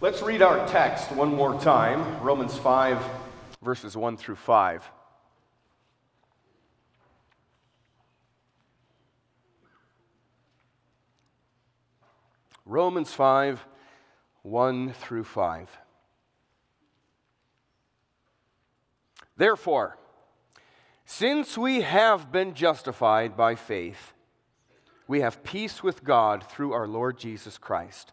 Let's read our text one more time Romans 5, verses 1 through 5. Romans 5, 1 through 5. Therefore, since we have been justified by faith, we have peace with God through our Lord Jesus Christ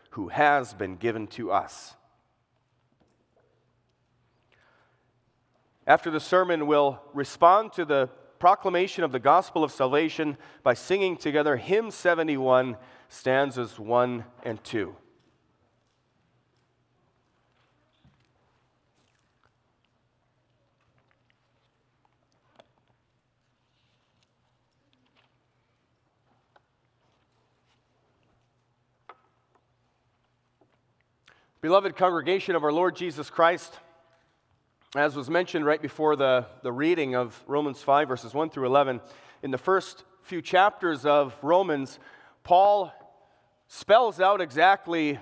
who has been given to us. After the sermon, we'll respond to the proclamation of the gospel of salvation by singing together hymn 71, stanzas 1 and 2. Beloved congregation of our Lord Jesus Christ, as was mentioned right before the, the reading of Romans 5, verses 1 through 11, in the first few chapters of Romans, Paul spells out exactly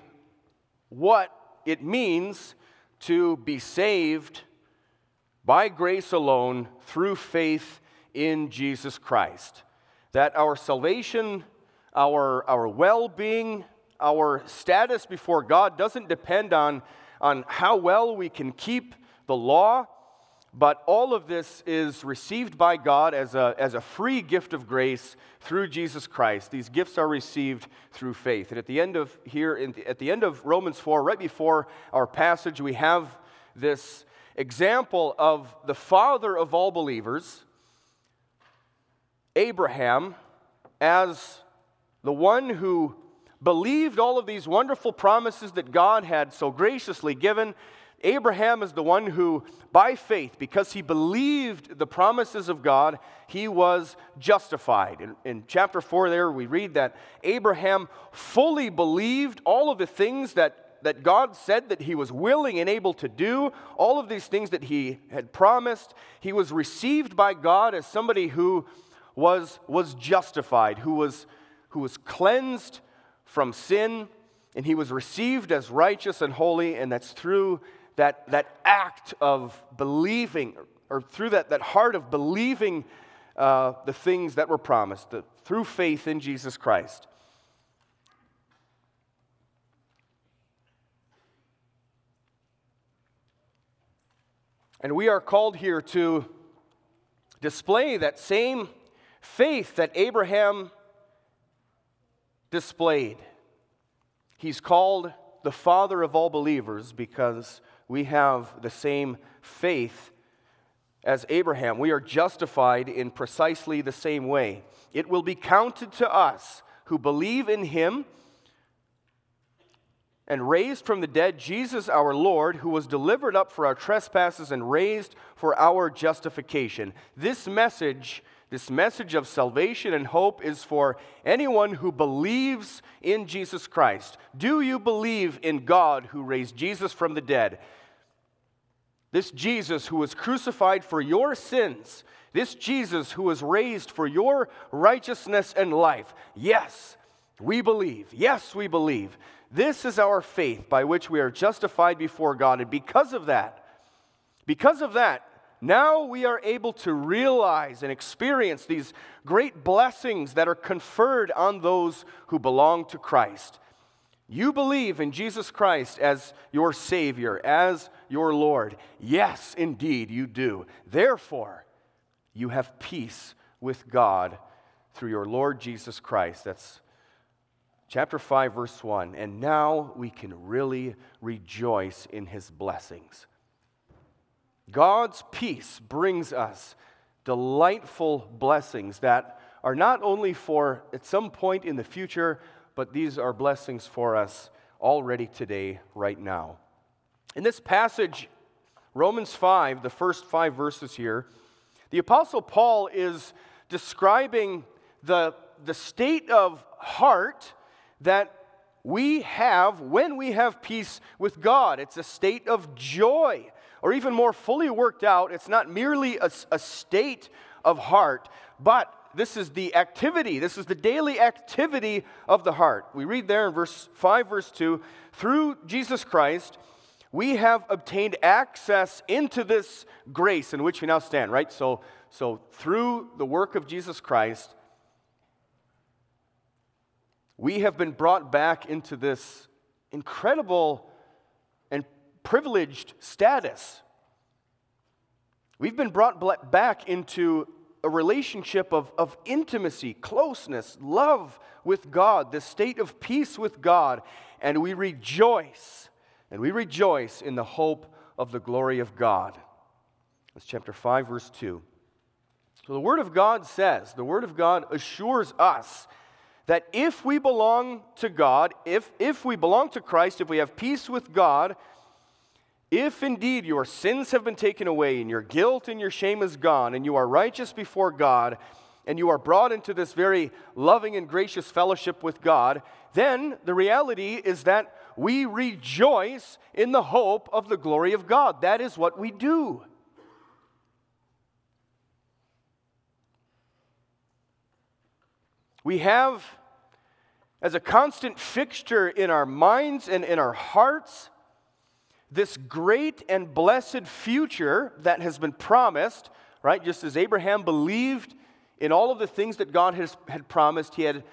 what it means to be saved by grace alone through faith in Jesus Christ. That our salvation, our, our well being, our status before God doesn't depend on, on how well we can keep the law, but all of this is received by God as a, as a free gift of grace through Jesus Christ. These gifts are received through faith. And at the end of here, at the end of Romans 4, right before our passage, we have this example of the father of all believers, Abraham, as the one who believed all of these wonderful promises that God had so graciously given. Abraham is the one who, by faith, because he believed the promises of God, he was justified. In, in, chapter 4, there we read that Abraham fully believed all of the things that, that God said that he was willing and able to do, all of these things that he had promised. He was received by God as somebody who was, was justified, who was, who was cleansed from sin, and he was received as righteous and holy, and that's through that, that act of believing, or through that, that heart of believing uh, the things that were promised, the, through faith in Jesus Christ. And we are called here to display that same faith that Abraham displayed. He's called the father of all believers because we have the same faith as Abraham. We are justified in precisely the same way. It will be counted to us who believe in him and raised from the dead Jesus our Lord, who was delivered up for our trespasses and raised for our justification. This message this message of salvation and hope is for anyone who believes in Jesus Christ. Do you believe in God who raised Jesus from the dead? This Jesus who was crucified for your sins, this Jesus who was raised for your righteousness and life. Yes, we believe. Yes, we believe. This is our faith by which we are justified before God. And because of that, because of that, now we are able to realize and experience these great blessings that are conferred on those who belong to Christ. You believe in Jesus Christ as your Savior, as your Lord. Yes, indeed, you do. Therefore, you have peace with God through your Lord Jesus Christ. That's chapter 5, verse 1. And now we can really rejoice in his blessings. God's peace brings us delightful blessings that are not only for at some point in the future, but these are blessings for us already today, right now. In this passage, Romans 5, the first five verses here, the Apostle Paul is describing the, the state of heart that we have when we have peace with God. It's a state of joy, or even more fully worked out, it's not merely a, a state of heart, but this is the activity, this is the daily activity of the heart. We read there in verse 5, verse 2 through Jesus Christ, we have obtained access into this grace in which we now stand, right? So, so through the work of Jesus Christ, we have been brought back into this incredible privileged status. We've been brought back into a relationship of, of intimacy, closeness, love with God, the state of peace with God, and we rejoice, and we rejoice in the hope of the glory of God. That's chapter 5, verse 2. So the Word of God says, the Word of God assures us that if we belong to God, if, if we belong to Christ, if we have peace with God, if indeed your sins have been taken away and your guilt and your shame is gone and you are righteous before God and you are brought into this very loving and gracious fellowship with God, then the reality is that we rejoice in the hope of the glory of God. That is what we do. We have as a constant fixture in our minds and in our hearts this great and blessed future that has been promised, right? Just as Abraham believed in all of the things that God has, had promised, he had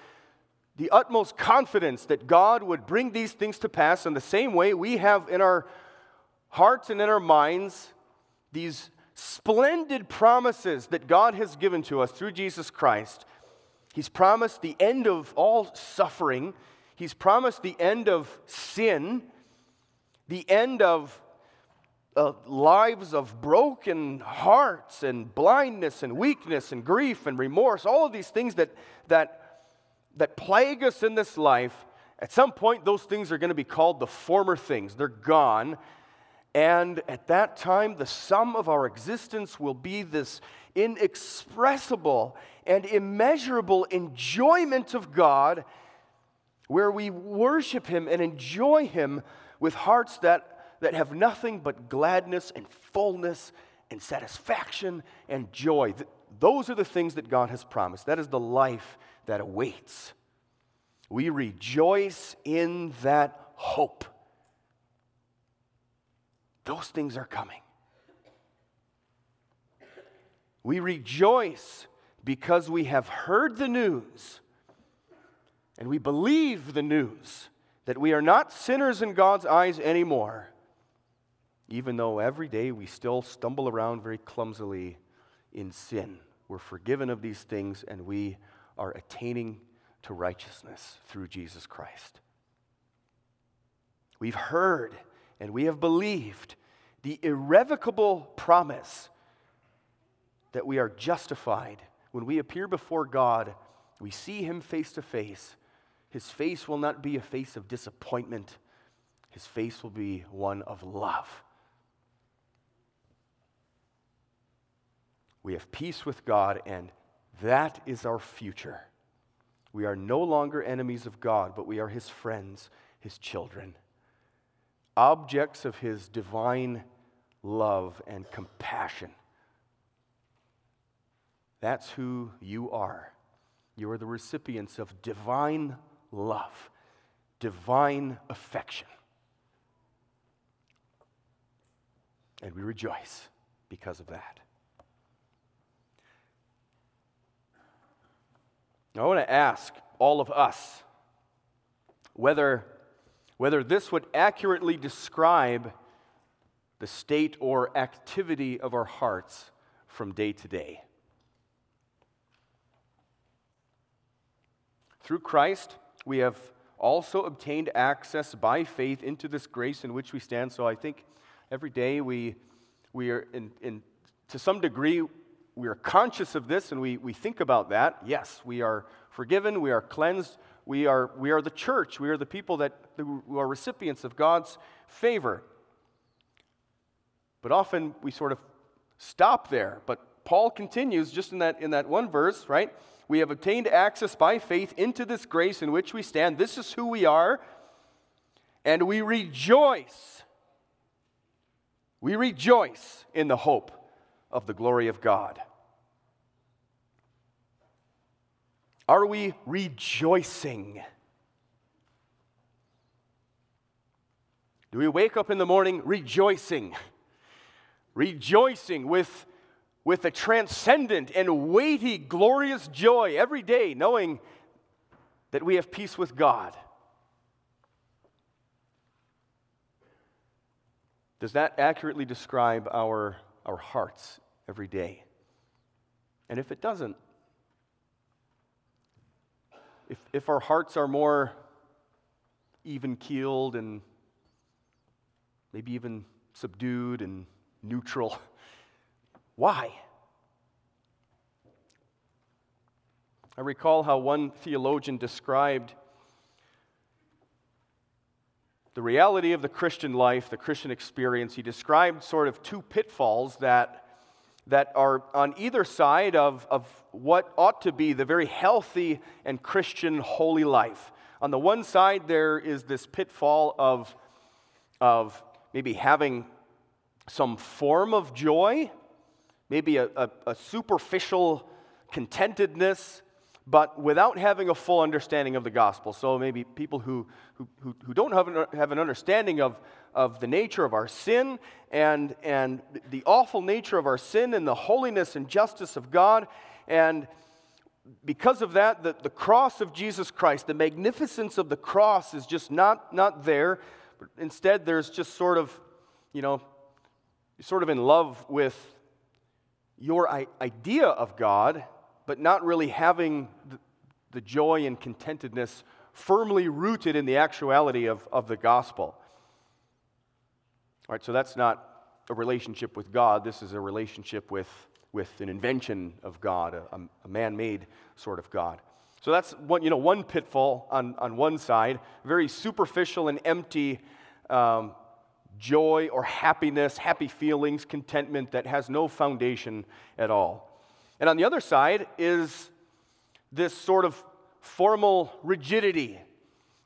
the utmost confidence that God would bring these things to pass. In the same way, we have in our hearts and in our minds these splendid promises that God has given to us through Jesus Christ He's promised the end of all suffering. He's promised the end of sin, the end of uh, lives of broken hearts and blindness and weakness and grief and remorse, all of these things that, that, that plague us in this life. At some point, those things are going to be called the former things. They're gone. And at that time, the sum of our existence will be this inexpressible and immeasurable enjoyment of God where we worship Him and enjoy Him with hearts that, that have nothing but gladness and fullness and satisfaction and joy. Those are the things that God has promised. That is the life that awaits. We rejoice in that hope. Those things are coming. We rejoice because we have heard the news and we believe the news that we are not sinners in God's eyes anymore, even though every day we still stumble around very clumsily in sin. We're forgiven of these things and we are attaining to righteousness through Jesus Christ. We've heard and we have believed the irrevocable promise that we are justified. When we appear before God, we see Him face to face. His face will not be a face of disappointment, His face will be one of love. We have peace with God, and that is our future. We are no longer enemies of God, but we are His friends, His children, objects of His divine love and compassion. That's who you are. You are the recipients of divine love, divine affection. And we rejoice because of that. Now, I want to ask all of us whether, whether this would accurately describe the state or activity of our hearts from day to day. Through Christ, we have also obtained access by faith into this grace in which we stand. So I think every day we, we are, in, in, to some degree, we are conscious of this and we, we think about that. Yes, we are forgiven, we are cleansed, we are, we are the church, we are the people that who are recipients of God's favor. But often we sort of stop there. But Paul continues just in that, in that one verse, right? We have obtained access by faith into this grace in which we stand. This is who we are. And we rejoice. We rejoice in the hope of the glory of God. Are we rejoicing? Do we wake up in the morning rejoicing? Rejoicing with, with a transcendent and weighty, glorious joy every day, knowing that we have peace with God. Does that accurately describe our, our hearts every day? And if it doesn't, if, if our hearts are more even keeled and maybe even subdued and neutral, why? I recall how one theologian described the reality of the Christian life, the Christian experience. He described sort of two pitfalls that that are on either side of, of what ought to be the very healthy and Christian holy life. On the one side, there is this pitfall of, of maybe having some form of joy, maybe a, a, a superficial contentedness, but without having a full understanding of the gospel. So maybe people who, who, who, don't have an, have an understanding of, of the nature of our sin and, and the awful nature of our sin and the holiness and justice of God. And because of that, the, the cross of Jesus Christ, the magnificence of the cross is just not, not there. Instead, there's just sort of, you know, sort of in love with your idea of God, but not really having the, joy and contentedness firmly rooted in the actuality of, of the gospel. All right, so that's not a relationship with God. This is a relationship with, with an invention of God, a, a man made sort of God. So that's one, you know, one pitfall on, on one side, very superficial and empty um, joy or happiness, happy feelings, contentment that has no foundation at all. And on the other side is this sort of formal rigidity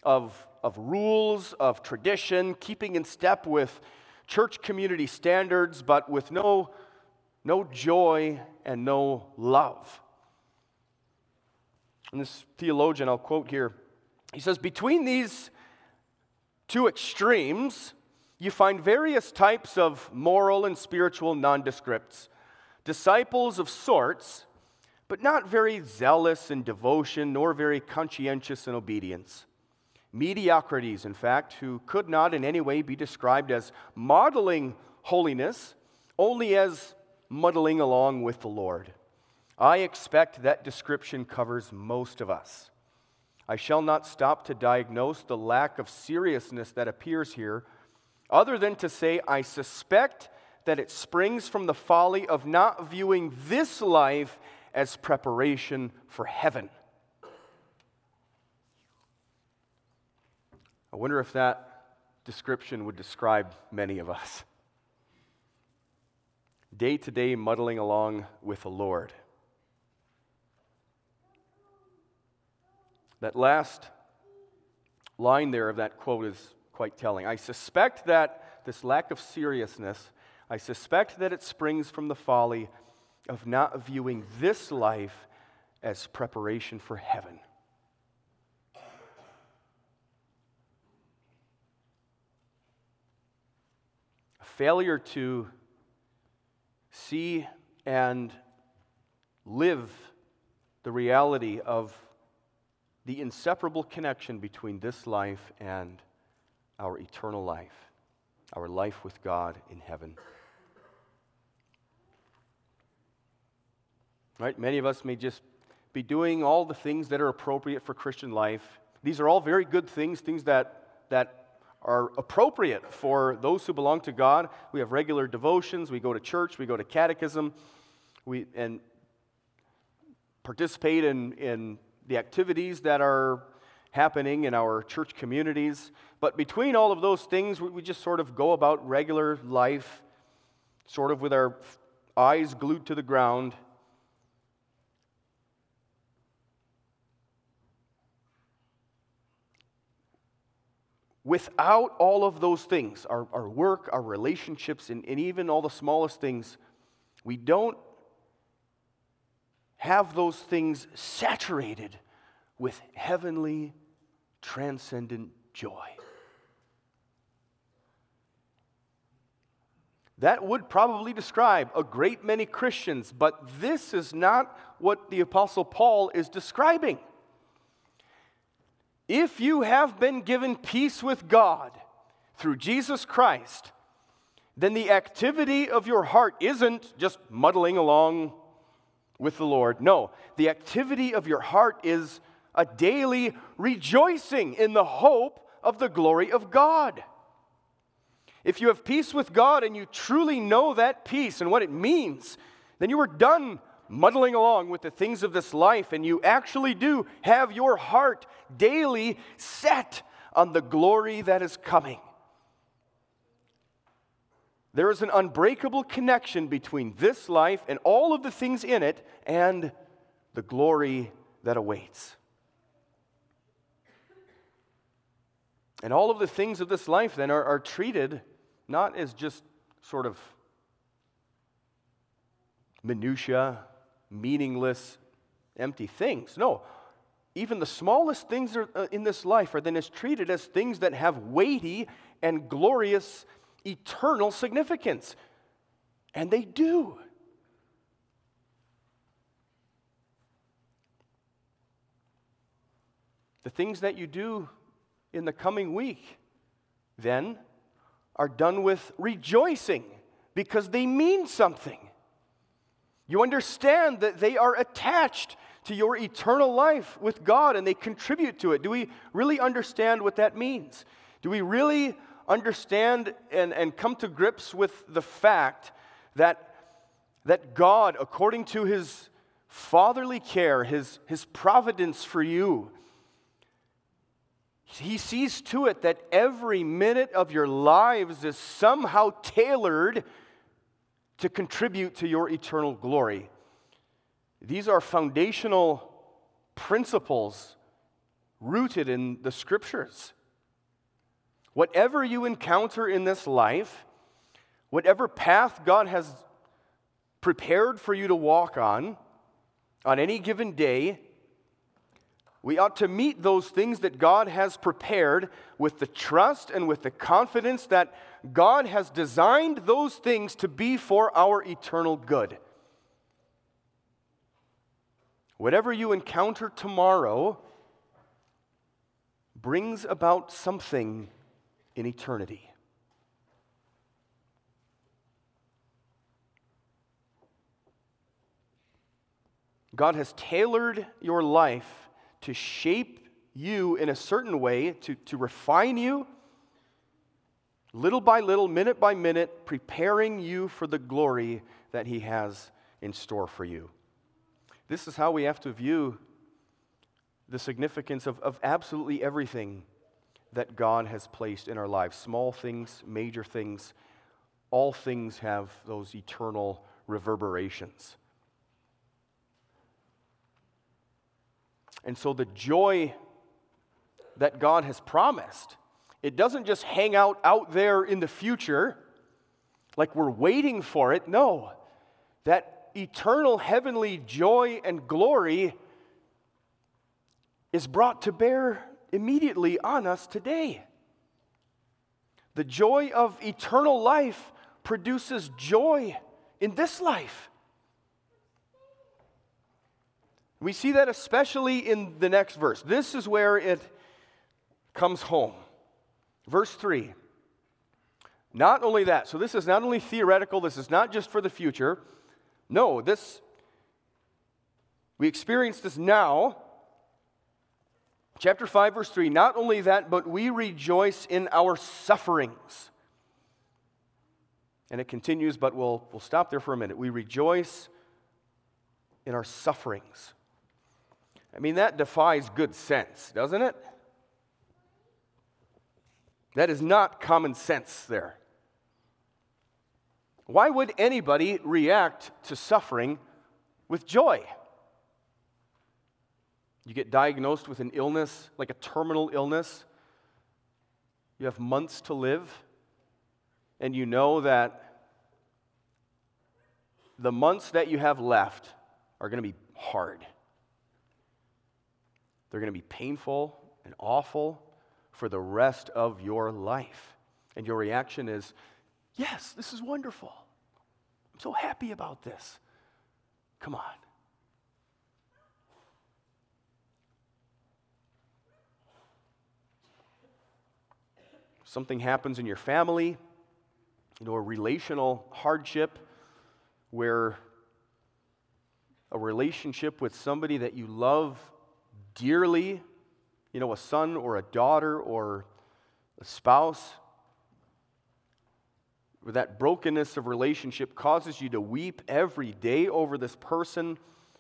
of, of rules, of tradition, keeping in step with church community standards, but with no, no joy and no love. And this theologian, I'll quote here, he says, Between these two extremes, you find various types of moral and spiritual nondescripts, disciples of sorts, but not very zealous in devotion nor very conscientious in obedience mediocrities, in fact, who could not in any way be described as modeling holiness, only as muddling along with the Lord. I expect that description covers most of us. I shall not stop to diagnose the lack of seriousness that appears here, other than to say, I suspect that it springs from the folly of not viewing this life as preparation for heaven. I wonder if that description would describe many of us. Day to day muddling along with the Lord. That last line there of that quote is quite telling. I suspect that this lack of seriousness, I suspect that it springs from the folly of not viewing this life as preparation for heaven. A failure to see and live the reality of the inseparable connection between this life and our eternal life, our life with God in heaven. Right? Many of us may just be doing all the things that are appropriate for Christian life. These are all very good things, things that, that are appropriate for those who belong to God. We have regular devotions, we go to church, we go to catechism, we, and participate in, in the activities that are happening in our church communities. But between all of those things, we, just sort of go about regular life. sort of with our eyes glued to the ground. Without all of those things, our, our work, our relationships, and, and even all the smallest things, we don't have those things saturated with heavenly, transcendent joy. That would probably describe a great many Christians, but this is not what the Apostle Paul is describing. If you have been given peace with God through Jesus Christ, then the activity of your heart isn't just muddling along with the Lord. No, the activity of your heart is a daily rejoicing in the hope of the glory of God. If you have peace with God and you truly know that peace and what it means, then you are done muddling along with the things of this life and you actually do have your heart daily set on the glory that is coming. There is an unbreakable connection between this life and all of the things in it and the glory that awaits. And all of the things of this life then are, are treated not as just sort of minutia, meaningless, empty things. No, even the smallest things are, uh, in this life are then as treated as things that have weighty and glorious eternal significance. And they do. The things that you do in the coming week, then, are done with rejoicing because they mean something. You understand that they are attached to your eternal life with God and they contribute to it. Do we really understand what that means? Do we really understand and, and come to grips with the fact that, that God, according to his fatherly care, his, his providence for you, he sees to it that every minute of your lives is somehow tailored to contribute to your eternal glory. These are foundational principles rooted in the scriptures. Whatever you encounter in this life, whatever path God has prepared for you to walk on, on any given day, we ought to meet those things that God has prepared with the trust and with the confidence that God has designed those things to be for our eternal good. Whatever you encounter tomorrow brings about something in eternity. God has tailored your life to shape you in a certain way, to, to refine you, little by little, minute by minute, preparing you for the glory that He has in store for you. This is how we have to view the significance of, of absolutely everything that God has placed in our lives small things, major things. All things have those eternal reverberations. And so the joy that God has promised, it doesn't just hang out out there in the future like we're waiting for it. No, that eternal heavenly joy and glory is brought to bear immediately on us today. The joy of eternal life produces joy in this life. We see that especially in the next verse. This is where it comes home. Verse 3. Not only that, so this is not only theoretical, this is not just for the future. No, this, we experience this now. Chapter 5, verse 3. Not only that, but we rejoice in our sufferings. And it continues, but we'll, we'll stop there for a minute. We rejoice in our sufferings. I mean, that defies good sense, doesn't it? That is not common sense there. Why would anybody react to suffering with joy? You get diagnosed with an illness, like a terminal illness. You have months to live, and you know that the months that you have left are going to be hard. They're going to be painful and awful for the rest of your life. And your reaction is, Yes, this is wonderful. I'm so happy about this. Come on. Something happens in your family, you know, a relational hardship where a relationship with somebody that you love dearly, you know, a son or a daughter or a spouse, where that brokenness of relationship causes you to weep every day over this person.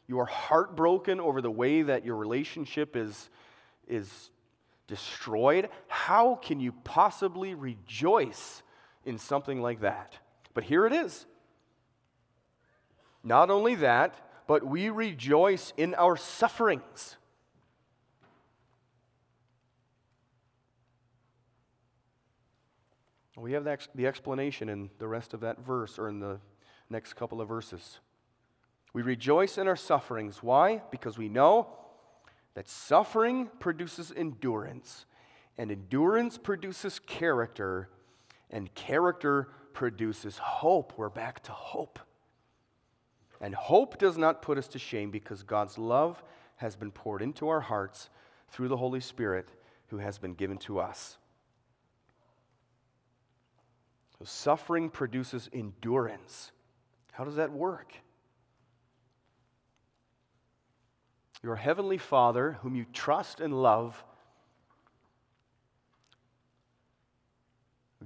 You are heartbroken over the way that your relationship is, is destroyed. How can you possibly rejoice in something like that? But here it is. Not only that, but we rejoice in our sufferings. We have the explanation in the rest of that verse or in the next couple of verses. We rejoice in our sufferings. Why? Because we know that suffering produces endurance, and endurance produces character, and character produces hope. We're back to hope. And hope does not put us to shame because God's love has been poured into our hearts through the Holy Spirit who has been given to us. So suffering produces endurance. How does that work? Your heavenly Father, whom you trust and love,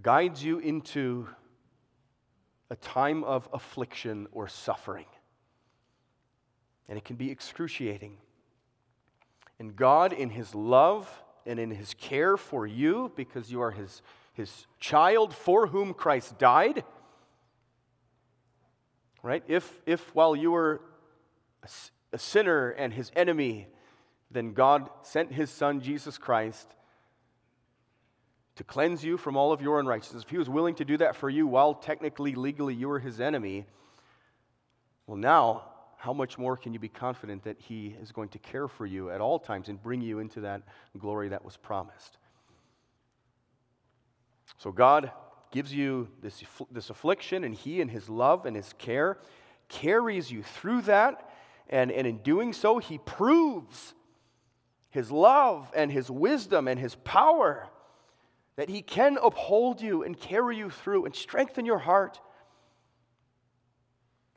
guides you into a time of affliction or suffering. And it can be excruciating. And God, in His love and in His care for you, because you are His his child for whom Christ died. Right? If, if while you were a, sinner and his enemy, then God sent his son, Jesus Christ, to cleanse you from all of your unrighteousness. If he was willing to do that for you while technically, legally, you were his enemy, well, now, how much more can you be confident that he is going to care for you at all times and bring you into that glory that was promised? So God gives you this, this affliction, and He, in His love and His care, carries you through that. And, and in doing so, He proves His love and His wisdom and His power that He can uphold you and carry you through and strengthen your heart.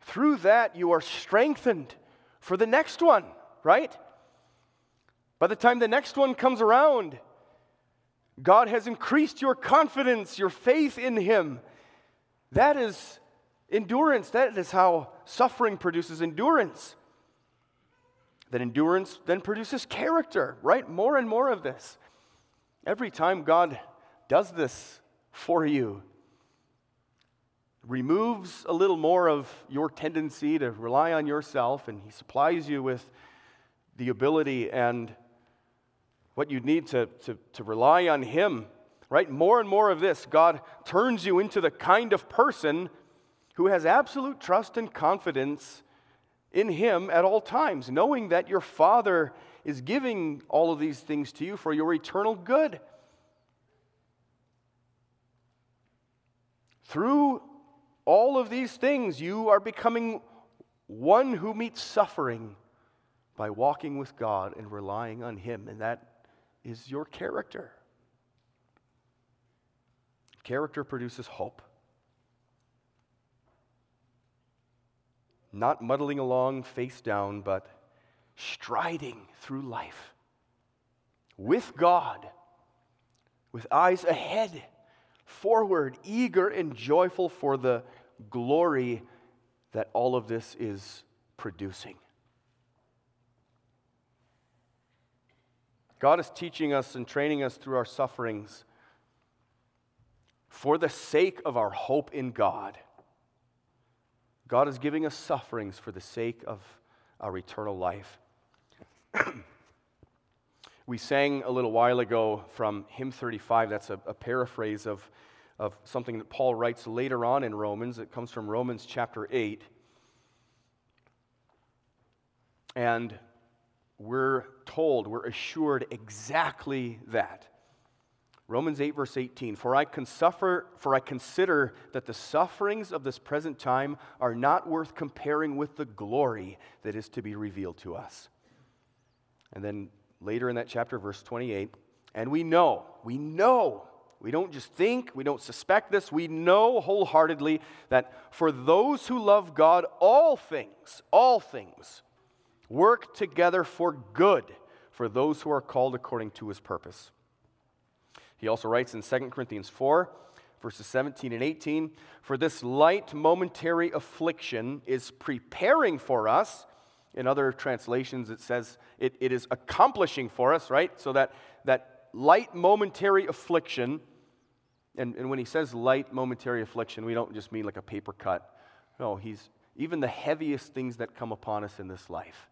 Through that, you are strengthened for the next one, right? By the time the next one comes around, God has increased your confidence, your faith in Him. That is endurance. That is how suffering produces endurance. That endurance then produces character, right? More and more of this. Every time God does this for you, removes a little more of your tendency to rely on yourself, and He supplies you with the ability and what you need to, to, to rely on Him, right? More and more of this, God turns you into the kind of person who has absolute trust and confidence in Him at all times, knowing that your Father is giving all of these things to you for your eternal good. Through all of these things, you are becoming one who meets suffering by walking with God and relying on Him. And that is your character. Character produces hope. Not muddling along face down, but striding through life with God, with eyes ahead, forward, eager and joyful for the glory that all of this is producing. God is teaching us and training us through our sufferings for the sake of our hope in God. God is giving us sufferings for the sake of our eternal life. we sang a little while ago from hymn 35, that's a, a, paraphrase of, of something that Paul writes later on in Romans. It comes from Romans chapter 8. And we're told, we're assured exactly that. Romans 8, verse 18 For I can suffer, for I consider that the sufferings of this present time are not worth comparing with the glory that is to be revealed to us. And then later in that chapter, verse 28, and we know, we know, we don't just think, we don't suspect this, we know wholeheartedly that for those who love God, all things, all things work together for good for those who are called according to his purpose. He also writes in 2 Corinthians 4, verses 17 and 18 For this light momentary affliction is preparing for us. In other translations, it says it, it is accomplishing for us, right? So that, that light momentary affliction, and, and when he says light momentary affliction, we don't just mean like a paper cut. No, he's even the heaviest things that come upon us in this life.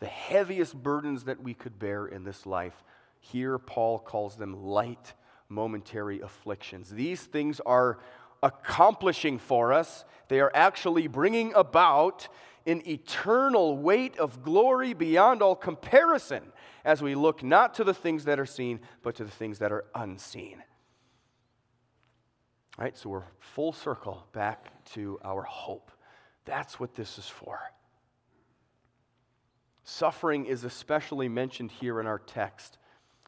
The heaviest burdens that we could bear in this life here, Paul calls them light, momentary afflictions. These things are accomplishing for us, they are actually bringing about an eternal weight of glory beyond all comparison as we look not to the things that are seen, but to the things that are unseen. All right, so we're full circle back to our hope. That's what this is for. Suffering is especially mentioned here in our text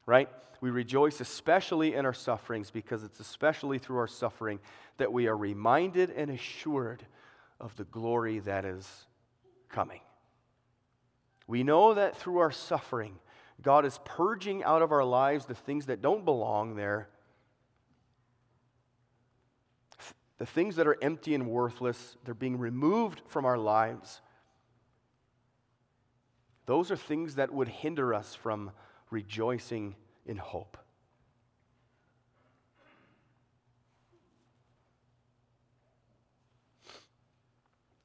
right? We rejoice especially in our sufferings because it's especially through our suffering that we are reminded and assured of the glory that is coming. We know that through our suffering, God is purging out of our lives the things that don't belong there, the things that are empty and worthless, they're being removed from our lives. Those are things that would hinder us from rejoicing in hope.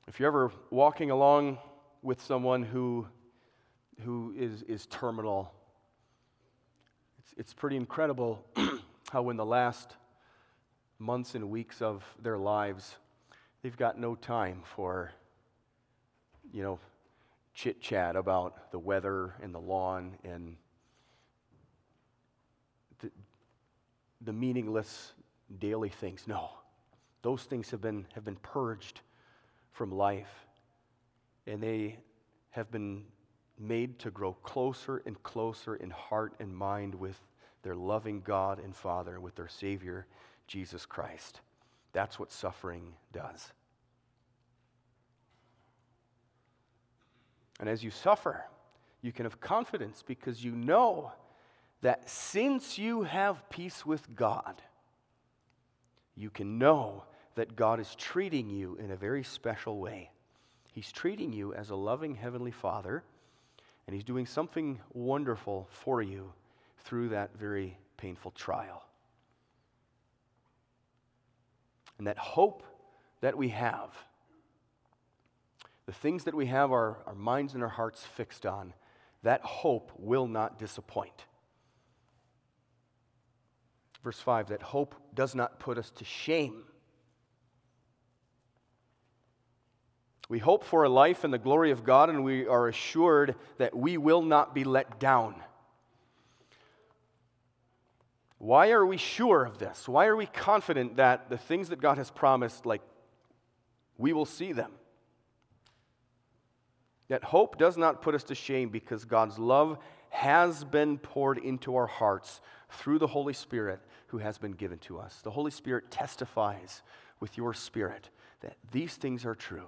If you're ever walking along with someone who, who is, is terminal, it's, it's pretty incredible how, in the last months and weeks of their lives, they've got no time for, you know, chit chat about the weather and the lawn and the meaningless daily things. No, those things have been, have been purged from life, and they have been made to grow closer and closer in heart and mind with their loving God and Father, with their Savior, Jesus Christ. That's what suffering does. And as you suffer, you can have confidence because you know that since you have peace with God, you can know that God is treating you in a very special way. He's treating you as a loving Heavenly Father, and He's doing something wonderful for you through that very painful trial. And that hope that we have, the things that we have our, our minds and our hearts fixed on, that hope will not disappoint. Verse 5 that hope does not put us to shame. We hope for a life in the glory of God, and we are assured that we will not be let down. Why are we sure of this? Why are we confident that the things that God has promised, like, we will see them? That hope does not put us to shame because God's love has been poured into our hearts through the Holy Spirit who has been given to us. The Holy Spirit testifies with your spirit that these things are true.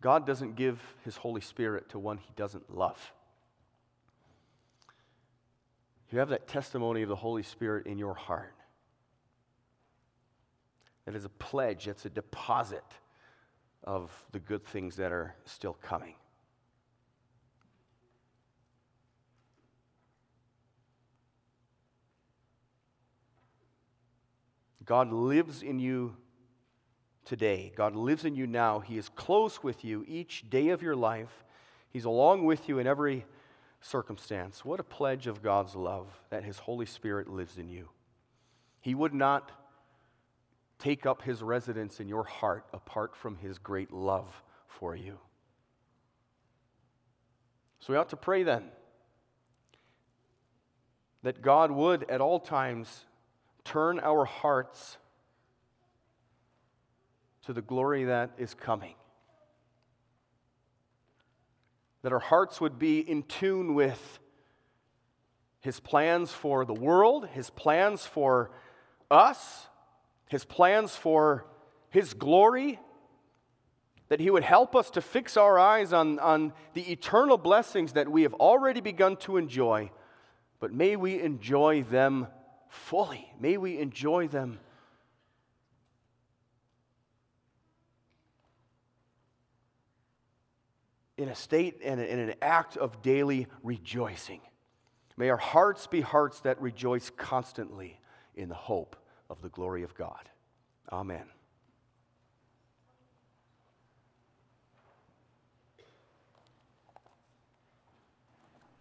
God doesn't give his Holy Spirit to one he doesn't love. You have that testimony of the Holy Spirit in your heart. That is a pledge, that's a deposit of the good things that are still coming. God lives in you today. God lives in you now. He is close with you each day of your life. He's along with you in every circumstance. What a pledge of God's love that His Holy Spirit lives in you. He would not take up His residence in your heart apart from His great love for you. So we ought to pray then that God would at all times turn our hearts to the glory that is coming. That our hearts would be in tune with His plans for the world, His plans for us, His plans for His glory. That He would help us to fix our eyes on, on the eternal blessings that we have already begun to enjoy, but may we enjoy them fully. May we enjoy them in a state and in an act of daily rejoicing. May our hearts be hearts that rejoice constantly in the hope of the glory of God. Amen.